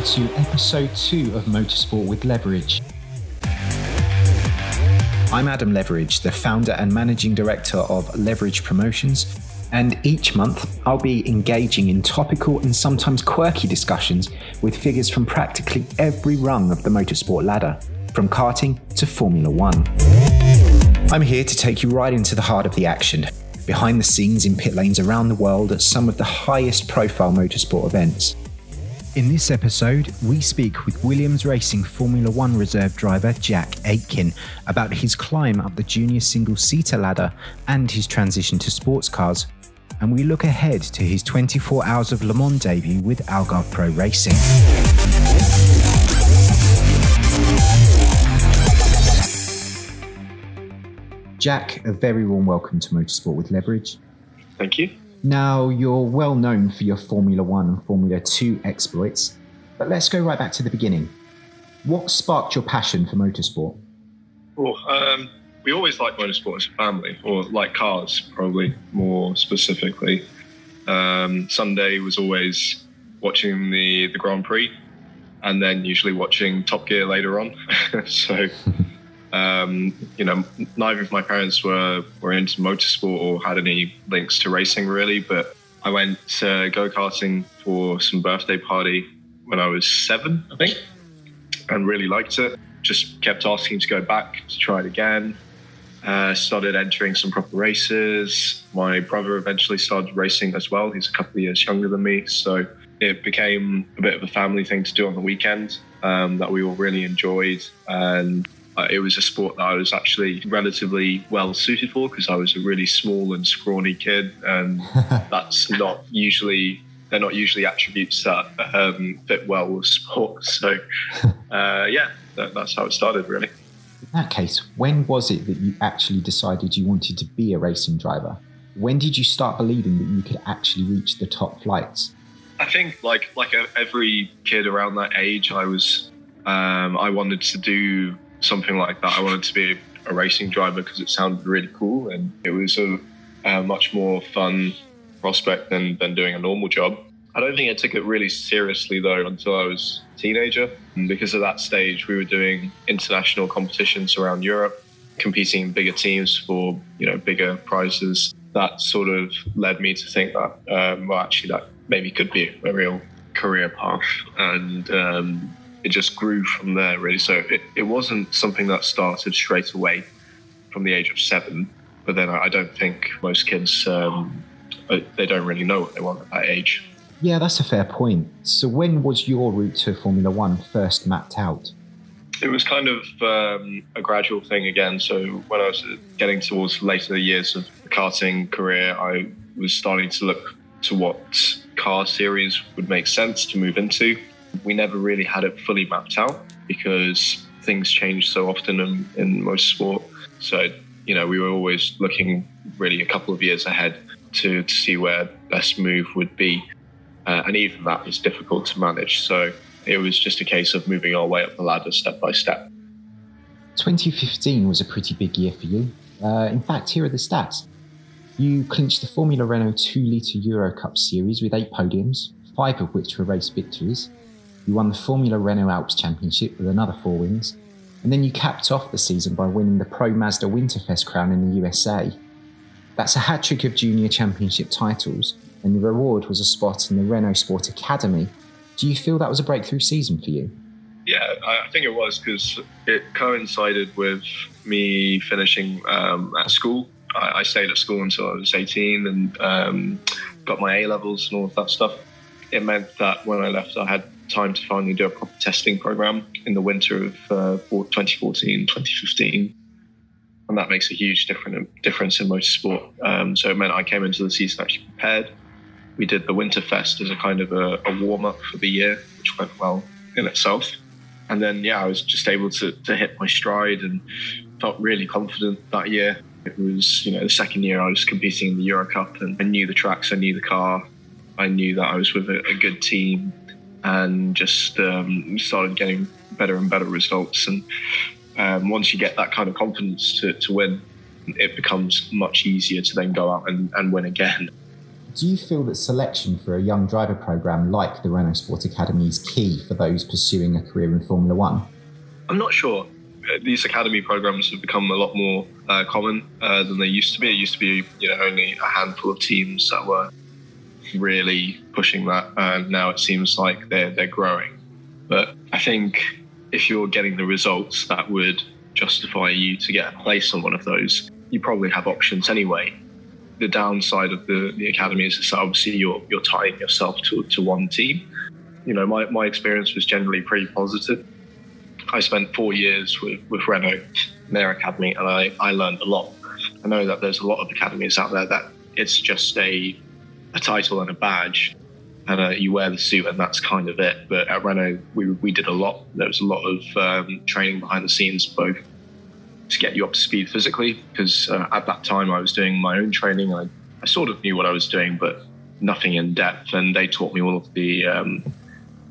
welcome to episode two of Motorsport with Leverage. I'm Adam Leverage, the founder and managing director of Leverage Promotions, and each month I'll be engaging in topical and sometimes quirky discussions with figures from practically every rung of the motorsport ladder, from karting to Formula One. I'm here to take you right into the heart of the action, behind the scenes in pit lanes around the world at some of the highest profile motorsport events. In this episode, we speak with Williams Racing Formula One reserve driver Jack Aitken about his climb up the junior single seater ladder and his transition to sports cars. And we look ahead to his 24 Hours of Le Mans debut with Algarve Pro Racing. Jack, a very warm welcome to Motorsport with Leverage. Thank you. Now, you're well known for your Formula One and Formula Two exploits, but let's go right back to the beginning. What sparked your passion for motorsport? Well, um, we always liked motorsport as a family, or like cars, probably more specifically. Um, Sunday was always watching the, the Grand Prix and then usually watching Top Gear later on. so um, you know, neither of my parents were were into motorsport or had any links to racing really. But I went to go karting for some birthday party when I was seven, I think, and really liked it. Just kept asking to go back to try it again. Uh, started entering some proper races. My brother eventually started racing as well. He's a couple of years younger than me, so it became a bit of a family thing to do on the weekend um, that we all really enjoyed. And it was a sport that I was actually relatively well suited for because I was a really small and scrawny kid, and that's not usually they're not usually attributes that um, fit well with sport. So, uh, yeah, that, that's how it started, really. In that case, when was it that you actually decided you wanted to be a racing driver? When did you start believing that you could actually reach the top flights? I think, like like every kid around that age, I was um, I wanted to do something like that. I wanted to be a racing driver because it sounded really cool and it was a, a, much more fun prospect than, than doing a normal job. I don't think I took it really seriously though until I was a teenager. Because at that stage, we were doing international competitions around Europe, competing in bigger teams for you know bigger prizes. That sort of led me to think that um, well, actually, that maybe could be a real career path. And um, it just grew from there, really. So it, it wasn't something that started straight away from the age of seven. But then I, don't think most kids, um, uh, they don't really know what they want at that age. Yeah, that's a fair point. So when was your route to Formula One first mapped out? It was kind of um, a gradual thing again. So when I was getting towards later years of the karting career, I was starting to look to what car series would make sense to move into we never really had it fully mapped out because things change so often in, in most sport. So, you know, we were always looking really a couple of years ahead to, to see where best move would be. Uh, and even that was difficult to manage. So it was just a case of moving our way up the ladder step by step. 2015 was a pretty big year for you. Uh, in fact, here are the stats. You clinched the Formula Renault 2 litre Euro Cup series with eight podiums, five of which were race victories. You won the Formula Renault Alps Championship with another four wins, and then you capped off the season by winning the Pro Mazda Winterfest crown in the USA. That's a hat trick of junior championship titles, and the reward was a spot in the Renault Sport Academy. Do you feel that was a breakthrough season for you? Yeah, I think it was because it coincided with me finishing um, at school. I, I, stayed at school until I was 18 and um, got my A levels and all of that stuff. It meant that when I left, I had time to finally do a proper testing program in the winter of uh, 2014, 2015. And that makes a huge different, difference in motorsport. Um, so it meant I came into the season actually prepared. We did the Winterfest as a kind of a, a warm up for the year, which went well in itself. And then, yeah, I was just able to, to hit my stride and felt really confident that year. It was, you know, the second year I was competing in the Euro Cup and I knew the tracks, I knew the car, I knew that I was with a, a good team and just um, started getting better and better results. And um, once you get that kind of confidence to, to win, it becomes much easier to then go out and, and win again. do you feel that selection for a young driver program like the Renault Sport Academy is key for those pursuing a career in Formula One? I'm not sure. Uh, these academy programs have become a lot more uh, common uh, than they used to be. It used to be, you know, only a handful of teams that were really pushing that, and now it seems like they're they're growing. But I think if you're getting the results that would justify you to get a place on one of those, you probably have options anyway the downside of the, the academy is that obviously you're you're tying yourself to, to one team. You know, my, my experience was generally pretty positive. I spent four years with, with Renault, their academy, and I, I learned a lot. I know that there's a lot of academies out there that it's just a a title and a badge, and uh, you wear the suit, and that's kind of it. But at Renault, we, we did a lot. There was a lot of um, training behind the scenes, both to get you up to speed physically because uh, at that time I was doing my own training. I, I sort of knew what I was doing, but nothing in depth. And they taught me all of the um,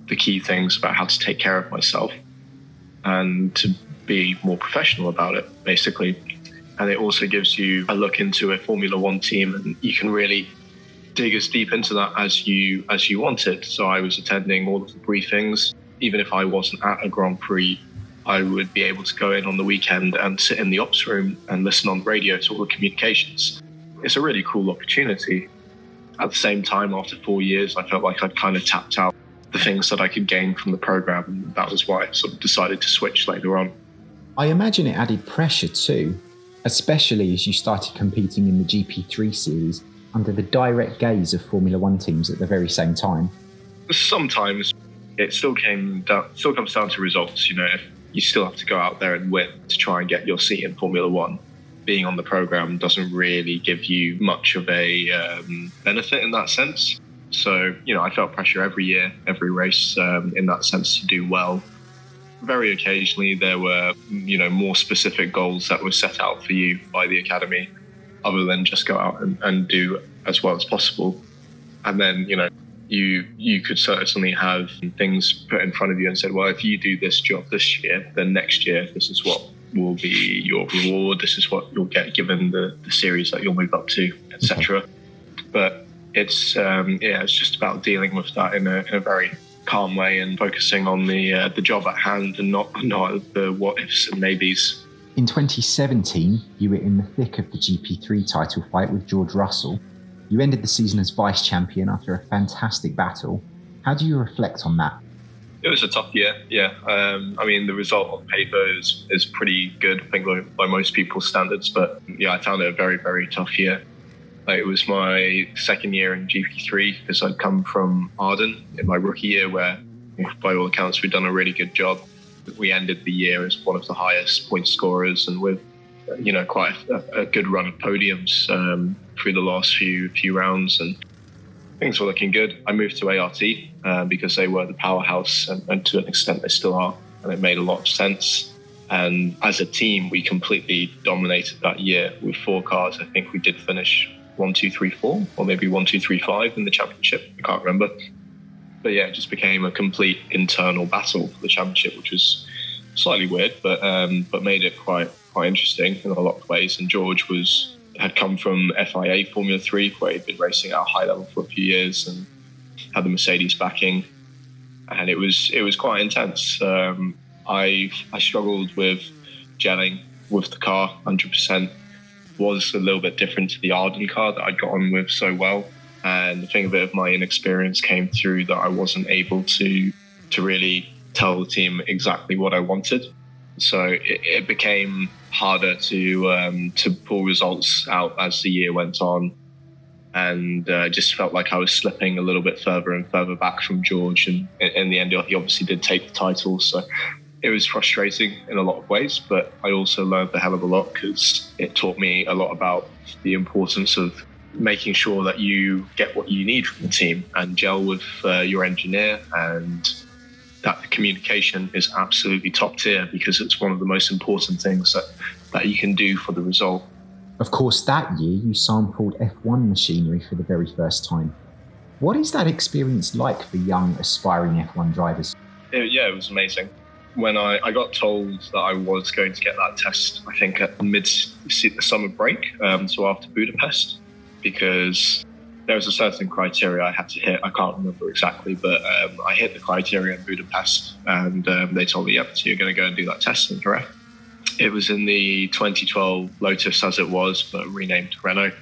the key things about how to take care of myself and to be more professional about it, basically. And it also gives you a look into a Formula One team, and you can really dig as deep into that as you as you wanted. So I was attending all of the briefings, even if I wasn't at a Grand Prix I would be able to go in on the weekend and sit in the ops room and listen on radio to all the communications. It's a really cool opportunity. At the same time, after four years, I felt like I'd kind of tapped out the things that I could gain from the program, and that was why I sort of decided to switch later on. I imagine it added pressure too, especially as you started competing in the GP3 series under the direct gaze of Formula One teams at the very same time. Sometimes it still came down, still comes down to results. You know, you still have to go out there and win to try and get your seat in Formula One. Being on the program doesn't really give you much of a um, benefit in that sense. So, you know, I felt pressure every year, every race um, in that sense to do well. Very occasionally, there were, you know, more specific goals that were set out for you by the academy, other than just go out and, and do as well as possible. And then, you know, you you could certainly have things put in front of you and said, well, if you do this job this year, then next year this is what will be your reward. This is what you'll get given the, the series that you'll move up to, etc. But it's um, yeah, it's just about dealing with that in a, in a very calm way and focusing on the uh, the job at hand and not not the what ifs and maybes. In 2017, you were in the thick of the GP3 title fight with George Russell you ended the season as vice champion after a fantastic battle. How do you reflect on that? It was a tough year, yeah. Um, I mean, the result on paper is, is pretty good, I think, by, by most people's standards. But yeah, I found it a very, very tough year. Like, it was my second year in GP3 because I'd come from Arden in my rookie year, where, by all accounts, we'd done a really good job. We ended the year as one of the highest point scorers and with, you know, quite a, a good run of podiums. Um, through the last few few rounds, and things were looking good. I moved to ART uh, because they were the powerhouse, and, and, to an extent they still are, and it made a lot of sense. And as a team, we completely dominated that year with four cars. I think we did finish one, two, three, four, or maybe one, two, three, five in the championship. I can't remember. But yeah, it just became a complete internal battle for the championship, which was slightly weird, but um, but made it quite quite interesting in a lot of ways. And George was had come from FIA Formula Three, where he'd been racing at a high level for a few years and had the Mercedes backing, and it was it was quite intense. Um, I I struggled with gelling with the car, hundred percent. Was a little bit different to the Arden car that I'd got on with so well, and the thing a bit of my inexperience came through that I wasn't able to to really tell the team exactly what I wanted. So it, it became harder to um, to pull results out as the year went on, and uh, just felt like I was slipping a little bit further and further back from George. And in the end, he obviously did take the title, so it was frustrating in a lot of ways. But I also learned a hell of a lot because it taught me a lot about the importance of making sure that you get what you need from the team and gel with uh, your engineer and that the communication is absolutely top tier because it's one of the most important things that, that you can do for the result. Of course, that year you sampled F1 machinery for the very first time. What is that experience like for young, aspiring F1 drivers? It, yeah, it was amazing. When I, I got told that I was going to get that test, I think at mid summer break, um, so after Budapest, because there was a certain criteria I had to hit. I can't remember exactly, but um, I hit the criteria in Budapest, and um, they told me, "Yep, so you're going to go and do that test in Jerez." It was in the 2012 Lotus as it was, but renamed Renault.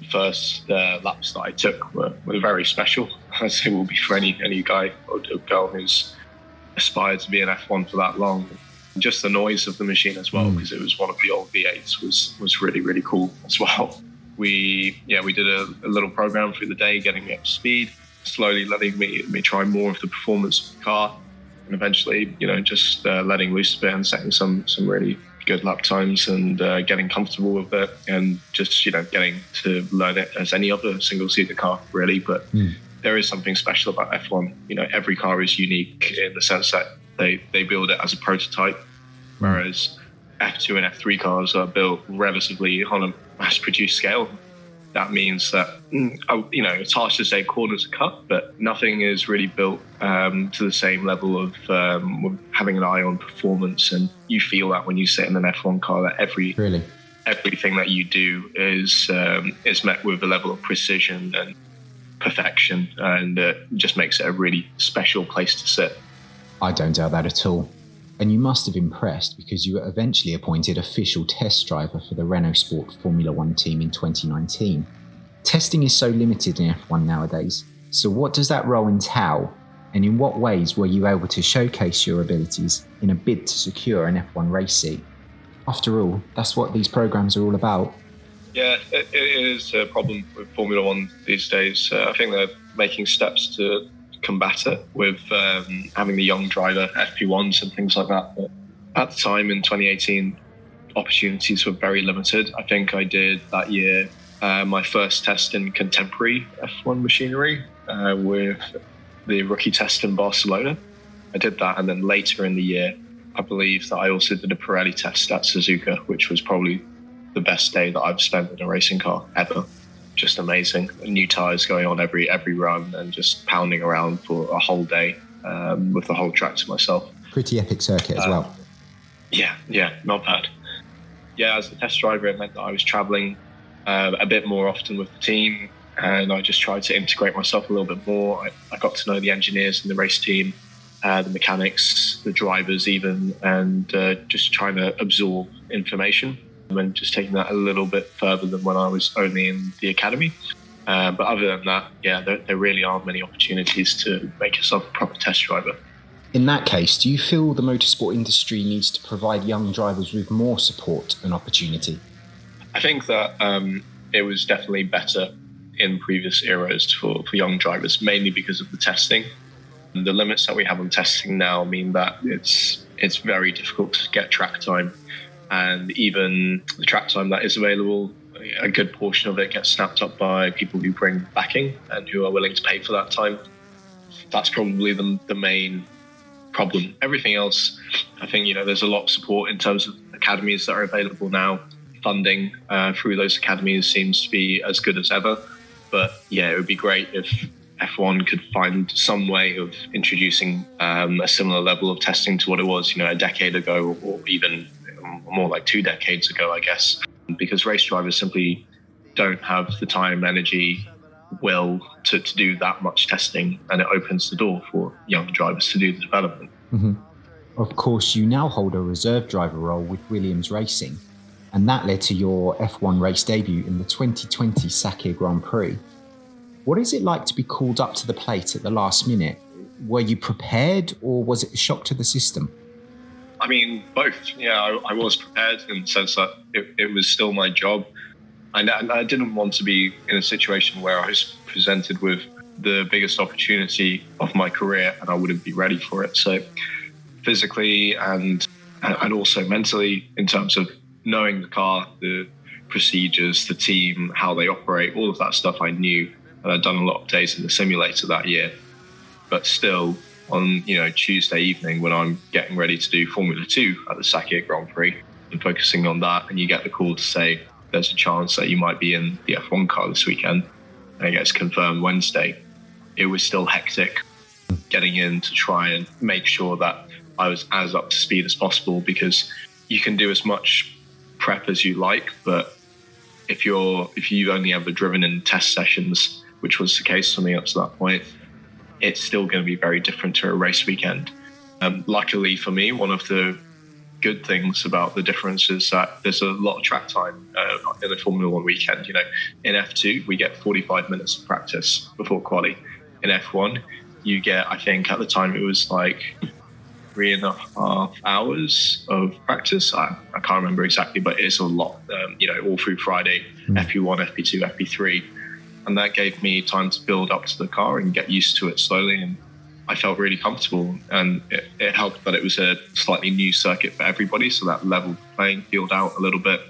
The first uh, laps that I took were, were very special, as it will be for any any guy or girl who's aspired to be an F1 for that long. Just the noise of the machine as well, because mm. it was one of the old V8s, was was really really cool as well. We yeah we did a, a little program through the day, getting me up to speed, slowly letting me me try more of the performance of the car, and eventually you know just uh, letting loose a bit and setting some some really good lap times and uh, getting comfortable with it and just you know getting to learn it as any other single seater car really. But mm. there is something special about F1 you know every car is unique in the sense that they they build it as a prototype whereas F2 and F3 cars are built relatively on a mass produced scale that means that mm, you know it's harsh to say corners are cut, but nothing is really built um, to the same level of um, having an eye on performance, and you feel that when you sit in an F1 car that every really everything that you do is um, is met with a level of precision and perfection, and uh, just makes it a really special place to sit. I don't doubt that at all. And you must have impressed because you were eventually appointed official test driver for the Renault Sport Formula One team in 2019. Testing is so limited in F1 nowadays, so what does that role entail? And in what ways were you able to showcase your abilities in a bid to secure an F1 race seat? After all, that's what these programs are all about. Yeah, it, it is a problem with Formula One these days. Uh, I think they're making steps to combat it with um, having the young driver FP1s and things like that. But at the time in 2018, opportunities were very limited. I think I did that year uh, my first test in contemporary F1 machinery uh, with the rookie test in Barcelona. I did that, and then later in the year, I believe that I also did a Pirelli test at Suzuka, which was probably the best day that I've spent in a racing car ever just amazing. New tires going on every every run and just pounding around for a whole day um, with the whole track to myself. Pretty epic circuit as uh, well. Yeah, yeah, not bad. Yeah, as a test driver, it meant that I was traveling uh, a bit more often with the team, and I just tried to integrate myself a little bit more. I, I got to know the engineers and the race team, uh, the mechanics, the drivers, even, and uh, just trying to absorb information and just taking that a little bit further than when I was only in the academy. Uh, but other than that, yeah, there, there really aren't many opportunities to make yourself a proper test driver. In that case, do you feel the motorsport industry needs to provide young drivers with more support and opportunity? I think that um, it was definitely better in previous eras for, for young drivers, mainly because of the testing. And the limits that we have on testing now mean that it's it's very difficult to get track time and even the track time that is available, a good portion of it gets snapped up by people who bring backing and who are willing to pay for that time. That's probably the, the main problem. Everything else, I think, you know, there's a lot of support in terms of academies that are available now. Funding uh, through those academies seems to be as good as ever. But yeah, it would be great if F1 could find some way of introducing um, a similar level of testing to what it was, you know, a decade ago or even more like two decades ago, I guess, because race drivers simply don't have the time, energy, will to, to do that much testing, and it opens the door for young drivers to do the development. Mm-hmm. Of course, you now hold a reserve driver role with Williams Racing, and that led to your F1 race debut in the 2020 Sakhir Grand Prix. What is it like to be called up to the plate at the last minute? Were you prepared, or was it a shock to the system? I mean, both. Yeah, I, I, was prepared in the sense that it, it was still my job. And, and I didn't want to be in a situation where I was presented with the biggest opportunity of my career and I wouldn't be ready for it. So, physically and and also mentally, in terms of knowing the car, the procedures, the team, how they operate, all of that stuff I knew. And I'd done a lot of days in the simulator that year. But still, on you know Tuesday evening when I'm getting ready to do Formula Two at the Sakhir Grand Prix and focusing on that, and you get the call to say there's a chance that you might be in the F1 car this weekend, and it gets confirmed Wednesday. It was still hectic getting in to try and make sure that I was as up to speed as possible because you can do as much prep as you like, but if you're if you've only ever driven in test sessions which was the case for me up to that point, it's still going to be very different to a race weekend. Um, luckily for me, one of the good things about the difference is that there's a lot of track time uh, in a Formula One weekend. You know, in F2 we get 45 minutes of practice before quali. In F1, you get I think at the time it was like three and a half hours of practice. I, I can't remember exactly, but it's a lot. Um, you know, all through Friday, mm. FP1, FP2, FP3, and that gave me time to build up to the car and get used to it slowly. And I felt really comfortable, and it, it helped that it was a slightly new circuit for everybody, so that leveled the playing field out a little bit.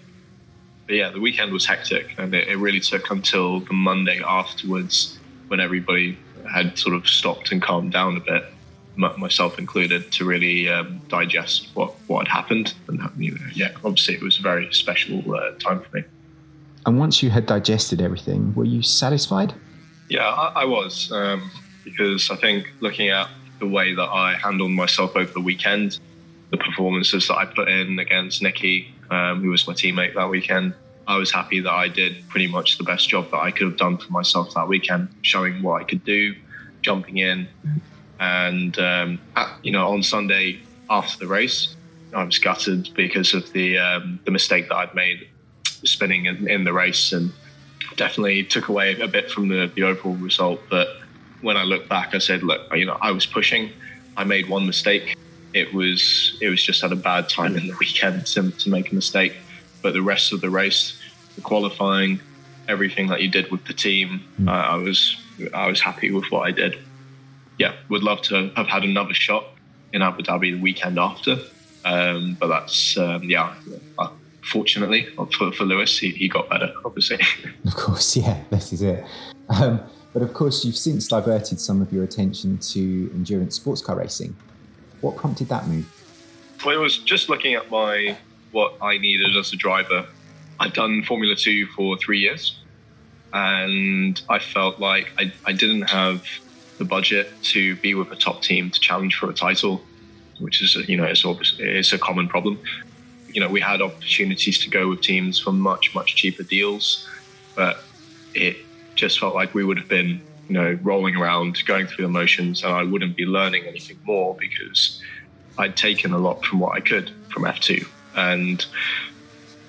But yeah, the weekend was hectic, and it, it really took until the Monday afterwards when everybody had sort of stopped and calmed down a bit myself included, to really um, digest what, what had happened. And you know, yeah, obviously it was a very special uh, time for me. And once you had digested everything, were you satisfied? Yeah, I, I was, um, because I think looking at the way that I handled myself over the weekend, the performances that I put in against Nicky, um, who was my teammate that weekend, I was happy that I did pretty much the best job that I could have done for myself that weekend, showing what I could do, jumping in, and um, at, you know, on Sunday after the race, I was gutted because of the um, the mistake that I'd made spinning in, in, the race, and definitely took away a bit from the, the overall result. But when I look back, I said, look, you know, I was pushing. I made one mistake. It was it was just at a bad time in the weekend to, to make a mistake. But the rest of the race, the qualifying, everything that you did with the team, uh, I was I was happy with what I did yeah, would love to have had another shot in Abu Dhabi the weekend after. Um, but that's, um, yeah, fortunately for, for Lewis, he, he got better, obviously. Of course, yeah, this is it. Um, but of course, you've since diverted some of your attention to endurance sports car racing. What prompted that move? Well, it was just looking at my what I needed as a driver. I'd done Formula Two for three years, and I felt like I, I didn't have the budget to be with a top team to challenge for a title, which is you know it's it's a common problem. You know, we had opportunities to go with teams for much much cheaper deals, but it just felt like we would have been you know rolling around, going through the motions, and I wouldn't be learning anything more because I'd taken a lot from what I could from F2, and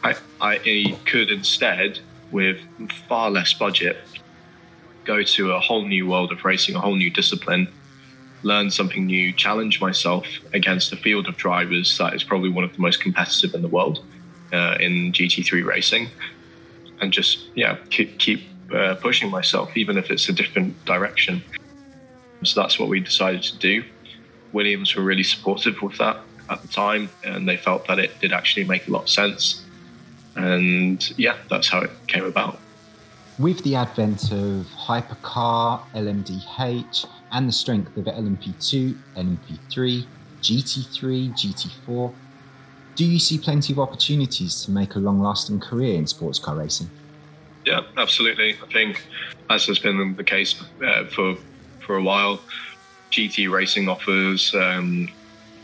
I I could instead with far less budget go to a whole new world of racing, a whole new discipline, learn something new, challenge myself against a field of drivers that is probably one of the most competitive in the world uh, in GT3 racing, and just yeah keep keep uh, pushing myself, even if it's a different direction. So that's what we decided to do. Williams were really supportive with that at the time, and they felt that it did actually make a lot of sense. And yeah, that's how it came about. With the advent of Hypercar, LMDH, and the strength of LMP2, LMP3, GT3, GT4, do you see plenty of opportunities to make a long lasting career in sports car racing? Yeah, absolutely. I think, as has been the case uh, for, for a while, GT racing offers um,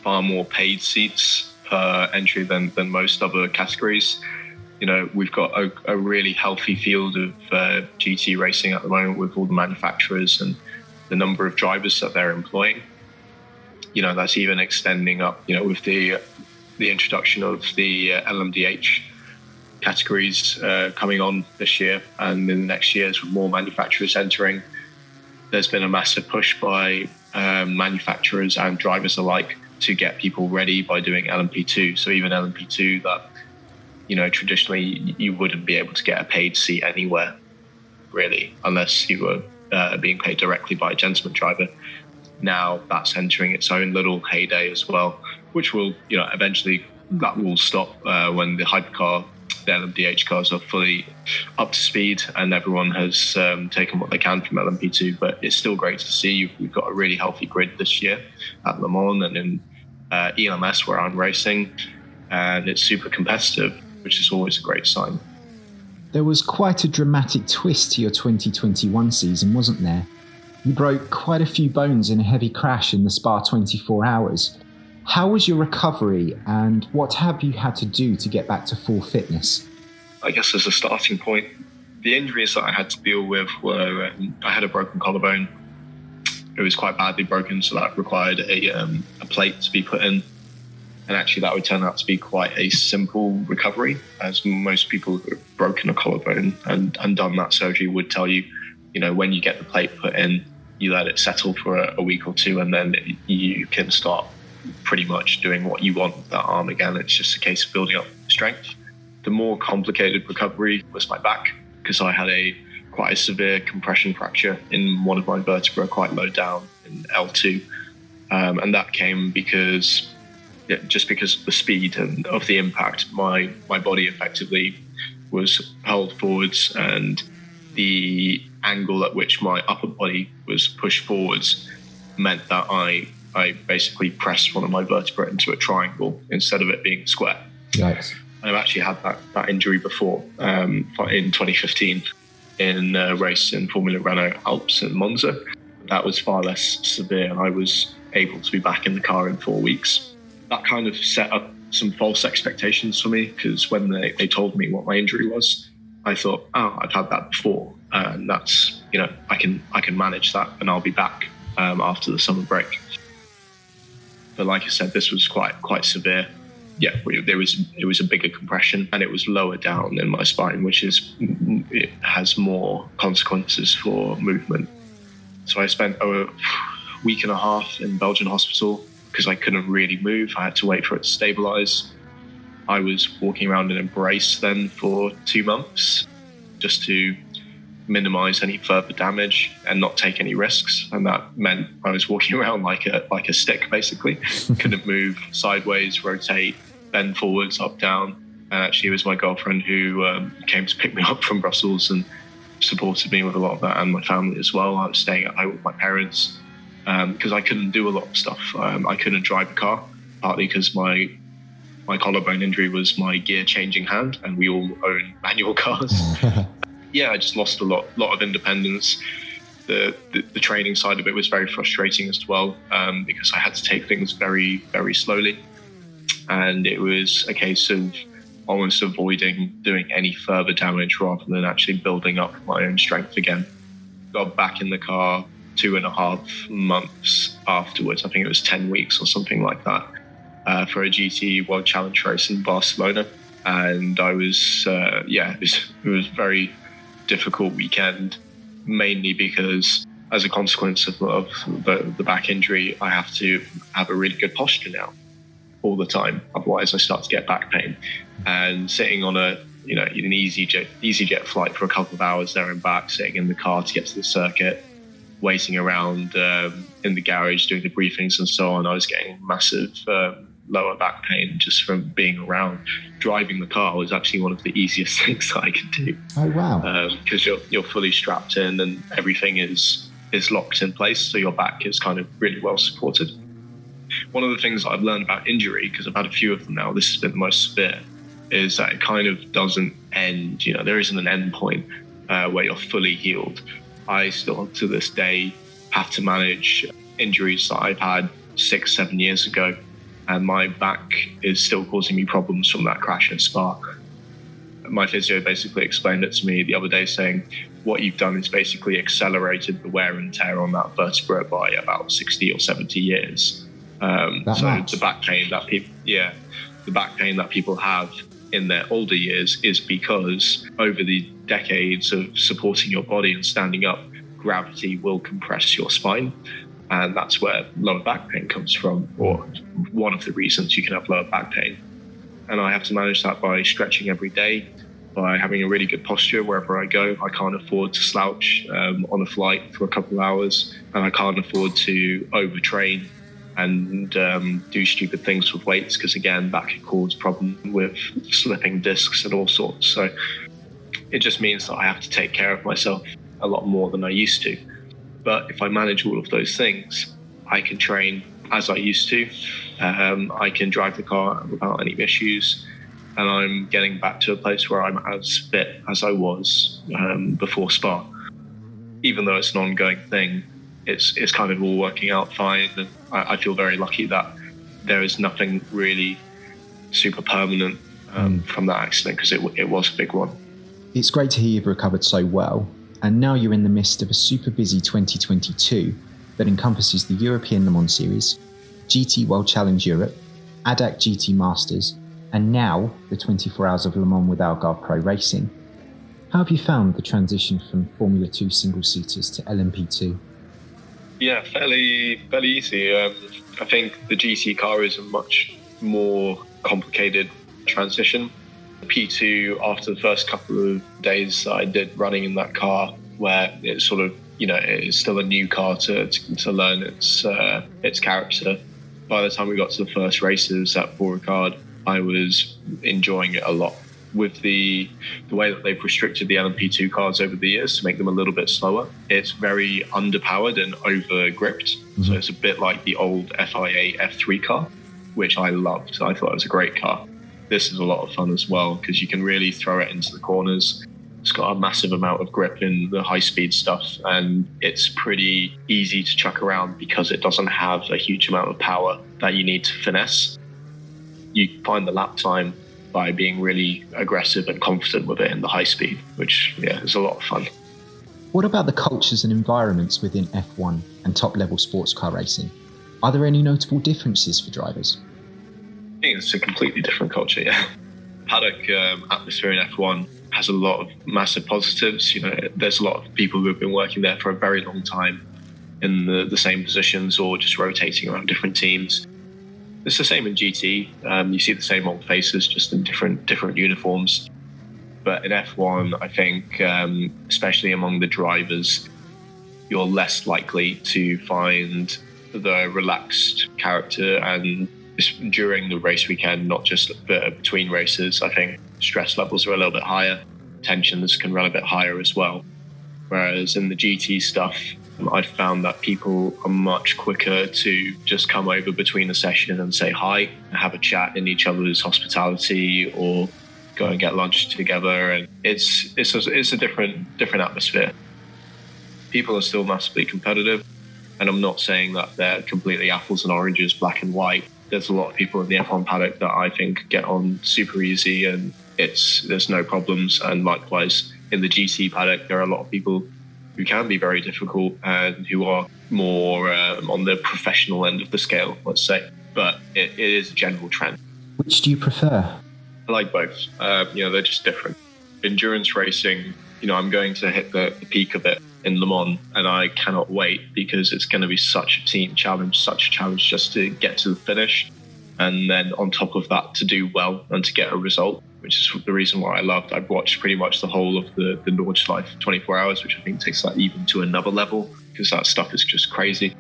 far more paid seats per entry than, than most other categories you know, we've got a, a really healthy field of uh, GT racing at the moment with all the manufacturers and the number of drivers that they're employing. You know, that's even extending up, you know, with the the introduction of the uh, LMDH categories uh, coming on this year and in the next years with more manufacturers entering. There's been a massive push by um, manufacturers and drivers alike to get people ready by doing LMP2. So even LMP2 that you know, traditionally you wouldn't be able to get a paid seat anywhere, really, unless you were uh, being paid directly by a gentleman driver. Now that's entering its own little heyday as well, which will, you know, eventually that will stop uh, when the hypercar, the LMDH cars are fully up to speed and everyone has um, taken what they can from LMP2. But it's still great to see we've got a really healthy grid this year at Le Mans and in uh, ELMS where I'm racing, and it's super competitive which is always a great sign. There was quite a dramatic twist to your 2021 season, wasn't there? You broke quite a few bones in a heavy crash in the Spa 24 hours. How was your recovery and what have you had to do to get back to full fitness? I guess as a starting point, the injuries that I had to deal with were um, I had a broken collarbone. It was quite badly broken, so that required a, um, a plate to be put in. And actually, that would turn out to be quite a simple recovery, as most people who have broken a collarbone and, and done that surgery would tell you. You know, when you get the plate put in, you let it settle for a, a week or two, and then you can start pretty much doing what you want with that arm again. It's just a case of building up strength. The more complicated recovery was my back because I had a quite a severe compression fracture in one of my vertebrae, quite low down in L2, um, and that came because just because of the speed and of the impact, my my body effectively was hurled forwards, and the angle at which my upper body was pushed forwards meant that I I basically pressed one of my vertebrae into a triangle instead of it being square. Nice. I've actually had that, that injury before um, in 2015 in a race in Formula Renault Alps in Monza. That was far less severe, and I was able to be back in the car in four weeks. That kind of set up some false expectations for me because when they, they told me what my injury was, I thought, oh, I've had that before, and that's you know I can I can manage that, and I'll be back um, after the summer break. But like I said, this was quite quite severe. Yeah, there was it was a bigger compression and it was lower down in my spine, which is it has more consequences for movement. So I spent a week and a half in Belgian hospital because I couldn't really move. I had to wait for it to stabilize. I was walking around in a brace then for two months just to minimize any further damage and not take any risks. And that meant I was walking around like a like a stick basically. Couldn't move sideways, rotate, bend forwards, up, down. And actually, it was my girlfriend who um, came to pick me up from Brussels and supported me with a lot of that, and my family as well. I was staying at home with my parents because um, I couldn't do a lot of stuff. Um, I couldn't drive a car, partly because my my collarbone injury was my gear changing hand, and we all own manual cars. yeah, I just lost a lot, lot of independence. The, the, the training side of it was very frustrating as well um, because I had to take things very, very slowly. And it was a case of almost avoiding doing any further damage rather than actually building up my own strength again. Got back in the car two and a half months afterwards. I think it was 10 weeks or something like that uh, for a GT World Challenge race in Barcelona. And I was, uh, yeah, it was, it was very difficult weekend, mainly because as a consequence of, of the, the, back injury, I have to have a really good posture now all the time. Otherwise, I start to get back pain. And sitting on a you know an easy jet, easy jet flight for a couple of hours there and back, sitting in the car to get to the circuit, waiting around um, in the garage doing the briefings and so on, I was getting massive um, lower back pain just from being around. Driving the car was actually one of the easiest things that I could do. Oh wow! Because um, you're you're fully strapped in and everything is is locked in place, so your back is kind of really well supported. One of the things I've learned about injury, because I've had a few of them now, this has been the most severe, is that it kind of doesn't end. You know, there isn't an end point uh, where you're fully healed. I still, to this day, have to manage injuries that I've had six, seven years ago and my back is still causing me problems from that crash at Spa. My physio basically explained it to me the other day, saying, What you've done is basically accelerated the wear and tear on that vertebra by about 60 or 70 years. Um, so much. the back pain that people, yeah, the back pain that people have in their older years is because over the decades of supporting your body and standing up, gravity will compress your spine and that's where lower back pain comes from, or one of the reasons you can have lower back pain. And I have to manage that by stretching every day, by having a really good posture wherever I go. I can't afford to slouch um, on a flight for a couple of hours, and I can't afford to overtrain and um, do stupid things with weights because again that could cause problems with slipping discs and all sorts. So it just means that I have to take care of myself a lot more than I used to. But if I manage all of those things, I can train as I used to. Um, I can drive the car without any issues. And I'm getting back to a place where I'm as fit as I was um, before Spa. Even though it's an ongoing thing, it's, it's kind of all working out fine. And I, I feel very lucky that there is nothing really super permanent um, from that accident because it, it was a big one. It's great to hear you've recovered so well, and now you're in the midst of a super busy 2022 that encompasses the European Le Mans Series, GT World Challenge Europe, ADAC GT Masters, and now the 24 Hours of Le Mans with Algarve Pro Racing. How have you found the transition from Formula 2 single seaters to LMP2? Yeah, fairly fairly easy. Um, I think the GT car is a much more complicated transition. P2, after the first couple of days I did running in that car, where it's sort of you know it's still a new car to to, to learn its uh, its character. By the time we got to the first races at Paul Ricard, I was enjoying it a lot. With the the way that they've restricted the LMP2 cars over the years to make them a little bit slower, it's very underpowered and over gripped. Mm-hmm. So it's a bit like the old FIA F3 car, which I loved. I thought it was a great car. This is a lot of fun as well because you can really throw it into the corners. It's got a massive amount of grip in the high speed stuff, and it's pretty easy to chuck around because it doesn't have a huge amount of power that you need to finesse you find the lap time by being really aggressive and confident with it in the high speed, which yeah is a lot of fun. What about the cultures and environments within F1 and top level sports car racing? Are there any notable differences for drivers? It's a completely different culture, yeah. Paddock um, atmosphere in F1 has a lot of massive positives. You know, there's a lot of people who have been working there for a very long time in the, the same positions or just rotating around different teams. It's the same in GT. Um, you see the same old faces, just in different different uniforms. But in F1, I think, um, especially among the drivers, you're less likely to find the relaxed character. And during the race weekend, not just between races, I think stress levels are a little bit higher. Tensions can run a bit higher as well. Whereas in the GT stuff, um, I've found that people are much quicker to just come over between the session and say hi, and have a chat in each other's hospitality, or go and get lunch together. And it's it's a, it's a different different atmosphere. People are still massively competitive, and I'm not saying that they're completely apples and oranges, black and white. There's a lot of people in the F1 paddock that I think get on super easy, and it's there's no problems. And likewise in the GT paddock, there are a lot of people who can be very difficult and who are more um, on the professional end of the scale, let's say. But it, it is a general trend. Which do you prefer? I like both. Uh, you know, they're just different. Endurance racing, you know, I'm going to hit the, the peak of it in Le Mans, and I cannot wait because it's going to be such a team challenge, such a challenge just to get to the finish. And then on top of that, to do well and to get a result which is the reason why I loved. I've watched pretty much the whole of the the Nordschleife 24 hours, which I think takes that even to another level because that stuff is just crazy.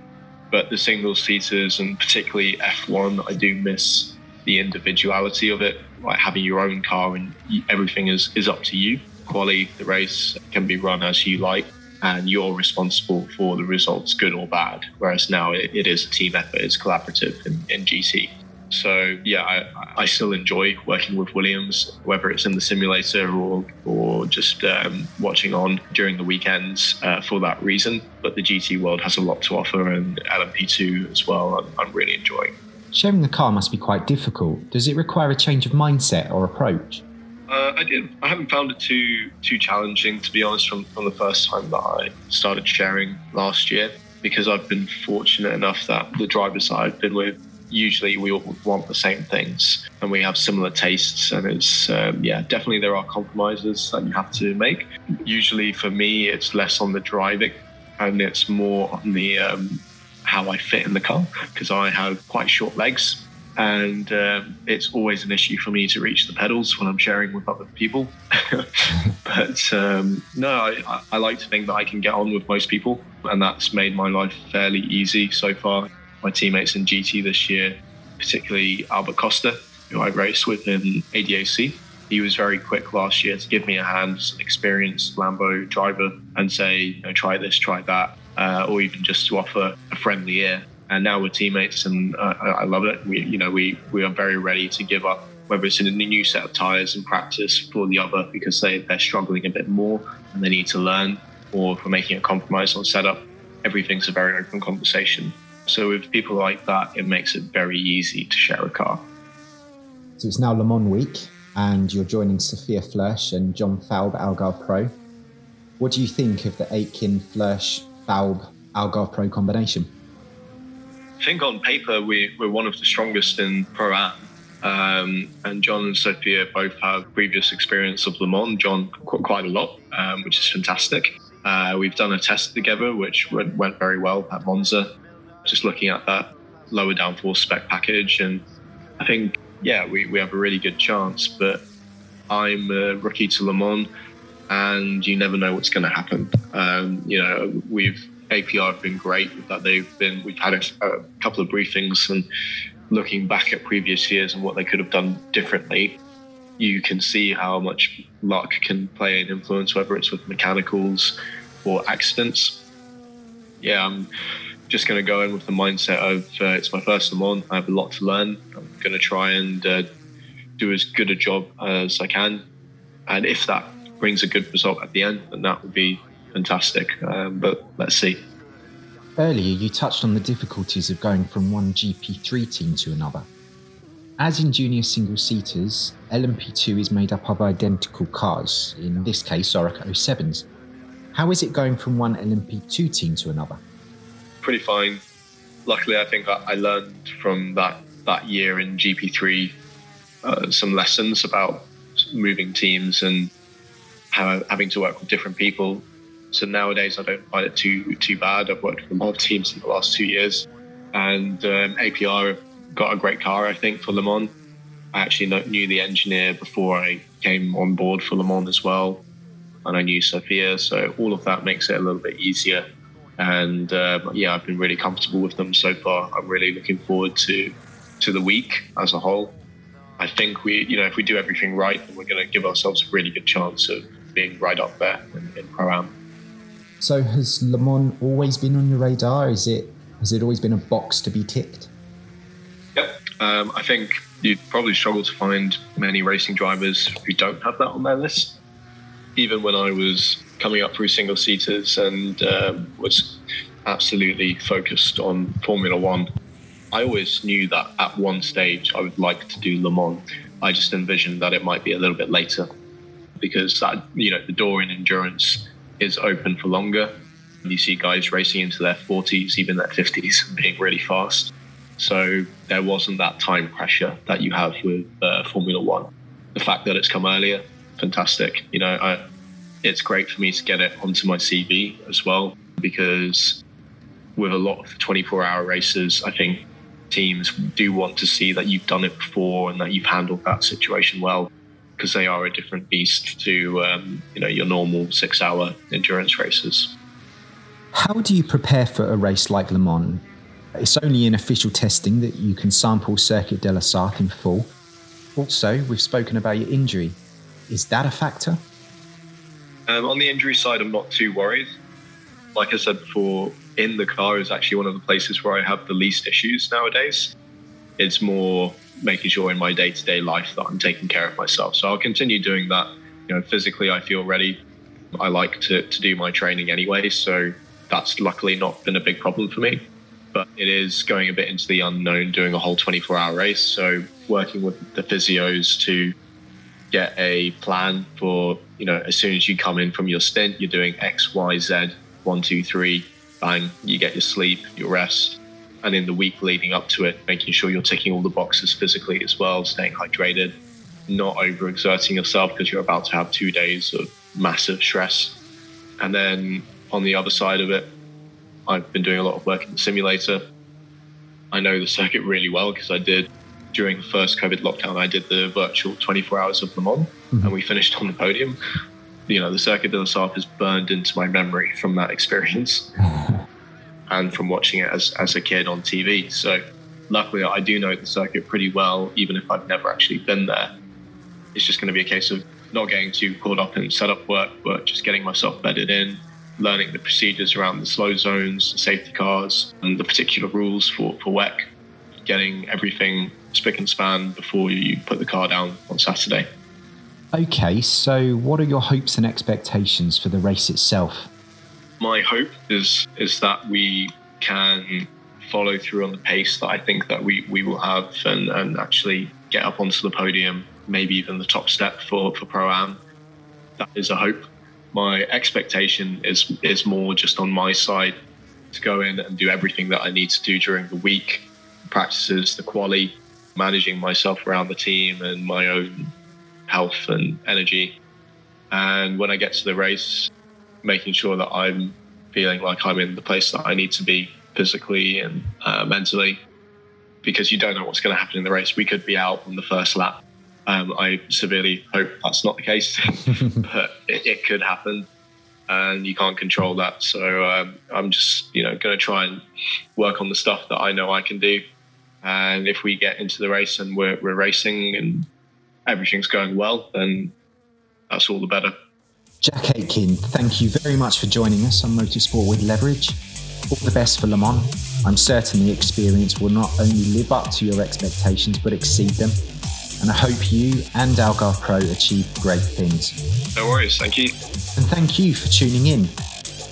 But the single seaters and particularly F1, I do miss the individuality of it, like having your own car and everything is is up to you. Quali, the race can be run as you like, and you're responsible for the results, good or bad. Whereas now it, it is a team effort, it's collaborative in, in GT. So yeah, I, I still enjoy working with Williams, whether it's in the simulator or or just um, watching on during the weekends uh, for that reason. But the GT world has a lot to offer, and LMP2 as well. I'm, I'm really enjoying. Sharing the car must be quite difficult. Does it require a change of mindset or approach? Uh, I did. I haven't found it too too challenging, to be honest, from, from the first time that I started sharing last year, because I've been fortunate enough that the drivers that I've been with usually we all want the same things and we have similar tastes and it's um, yeah definitely there are compromises that you have to make usually for me it's less on the driving and it's more on the um, how i fit in the car because i have quite short legs and um, it's always an issue for me to reach the pedals when i'm sharing with other people but um, no I, I like to think that i can get on with most people and that's made my life fairly easy so far my teammates in GT this year, particularly Albert Costa, who I raced with in ADAC. He was very quick last year to give me a hand an experienced Lambo driver and say, you know, try this, try that, uh, or even just to offer a friendly ear. And now we're teammates, and uh, I love it. We, you know, we we are very ready to give up whether it's in a new set of tires in practice for the other because they, they're struggling a bit more and they need to learn, or if we're making a compromise on setup, everything's a very open conversation. So with people like that, it makes it very easy to share a car. So it's now Le Mans week. and you're joining Sophia Flörsch and John Falb Algarve Pro. What do you think of the Aitken Flörsch Falb Algarve Pro combination? I think on paper we, we're one of the strongest in Pro Am. Um, and John and Sophia both have previous experience of Le Mans. John quite a lot, um, which is fantastic. Uh, we've done a test together, which went, went very well at Monza. Just looking at that lower downforce spec package, and I think yeah, we, we have a really good chance. But I'm a rookie to Le Mans, and you never know what's going to happen. Um, you know, we've APR have been great that they've been. We've had a, a couple of briefings and looking back at previous years and what they could have done differently, you can see how much luck can play an influence, whether it's with mechanicals or accidents. Yeah, I'm just going to go in with the mindset of uh, it's my first Le Mans. I have a lot to learn. I'm going to try and uh, do as good a job as I can. And if that brings a good result at the end, then that would be fantastic. Um, but let's see. Earlier, you touched on the difficulties of going from one GP3 team to another. As in junior single seaters, LMP2 is made up of identical cars, in this case, Oreca 07s. How is it going from one LMP2 team to another? Pretty fine. Luckily, I think I learned from that, that year in GP3 uh, some lessons about moving teams and how, having to work with different people so nowadays, I don't find it too too bad. I've worked with a lot of teams in the last two years, and um, APR have got a great car, I think, for Le Mans. I actually knew the engineer before I came on board for Le Mans as well, and I knew Sophia, so all of that makes it a little bit easier. And um, yeah, I've been really comfortable with them so far. I'm really looking forward to to the week as a whole. I think we, you know, if we do everything right, then we're going to give ourselves a really good chance of being right up there in, in Pro Am. So has Le Mans always been on your radar? Is it has it always been a box to be ticked? Yep. Um, I think you'd probably struggle to find many racing drivers who don't have that on their list. Even when I was coming up through single seaters and um, was absolutely focused on Formula One, I always knew that at one stage I would like to do Le Mans. I just envisioned that it might be a little bit later because that you know the door in endurance is open for longer. You see guys racing into their 40s, even their 50s, being really fast. So there wasn't that time pressure that you have with uh, Formula One. The fact that it's come earlier, fantastic. You know, I, it's great for me to get it onto my CV as well because with a lot of 24 hour races, I think teams do want to see that you've done it before and that you've handled that situation well because they are a different beast to um, you know your normal six-hour endurance races. How do you prepare for a race like Le Mans? It's only in official testing that you can sample Circuit de la Sarthe in full. Also, we've spoken about your injury. Is that a factor? Um, on the injury side, I'm not too worried. Like I said before, in the car is actually one of the places where I have the least issues nowadays. It's more making sure in my day to day life that I'm taking care of myself. So I'll continue doing that. You know, physically, I feel ready. I like to, to do my training anyway. So that's luckily not been a big problem for me. But it is going a bit into the unknown, doing a whole 24 hour race. So working with the physios to get a plan for, you know, as soon as you come in from your stint, you're doing X, Y, Z, one, two, three, bang, you get your sleep, your rest and in the week leading up to it, making sure you're ticking all the boxes physically as well, staying hydrated, not overexerting yourself because you're about to have two days of massive stress. And then on the other side of it, I've been doing a lot of work in the simulator. I know the circuit really well because I did during the first COVID lockdown, I did the virtual 24 hours of Le Mans mm-hmm. and we finished on the podium. You know, the Circuit de la Sarthe is burned into my memory from that experience. and from watching it as, as a kid on TV. So luckily, I do know the circuit pretty well, even if I've never actually been there. It's just going to be a case of not getting too caught up in setup work, but just getting myself bedded in, learning the procedures around the slow zones, safety cars, and the particular rules for, for WEC, getting everything spick and span before you put the car down on Saturday. Okay, so what are your hopes and expectations for the race itself? My hope is is that we can follow through on the pace that I think that we, we will have and, and actually get up onto the podium maybe even the top step for for pro am. That is a hope. My expectation is is more just on my side to go in and do everything that I need to do during the week, practices, the quali, managing myself around the team and my own health and energy. And when I get to the race, making sure that I'm feeling like I'm in the place that I need to be physically and uh, mentally, because you don't know what's going to happen in the race. We could be out on the first lap. Um, I severely hope that's not the case, but it, it, could happen, and you can't control that. So um, I'm just, you know, going to try and work on the stuff that I know I can do. And if we get into the race and we're, we're racing and everything's going well, then that's all the better. Jack Aitken, thank you very much for joining us on Motorsport with Leverage. All the best for Le Mans. I'm certain the experience will not only live up to your expectations but exceed them. And I hope you and Algarve Pro achieve great things. No worries, thank you. And thank you for tuning in.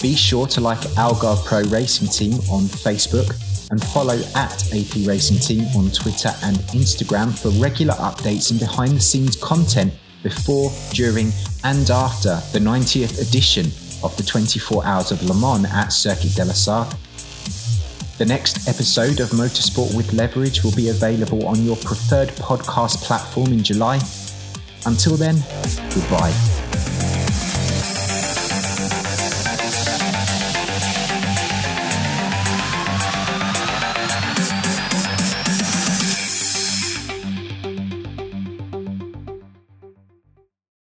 Be sure to like Algarve Pro Racing Team on Facebook and follow at AP Racing Team on Twitter and Instagram for regular updates and behind the scenes content before, during, and after the 90th edition of the 24 Hours of Le Mans at Circuit de la Sarthe. The next episode of Motorsport with Leverage will be available on your preferred podcast platform in July. Until then, goodbye.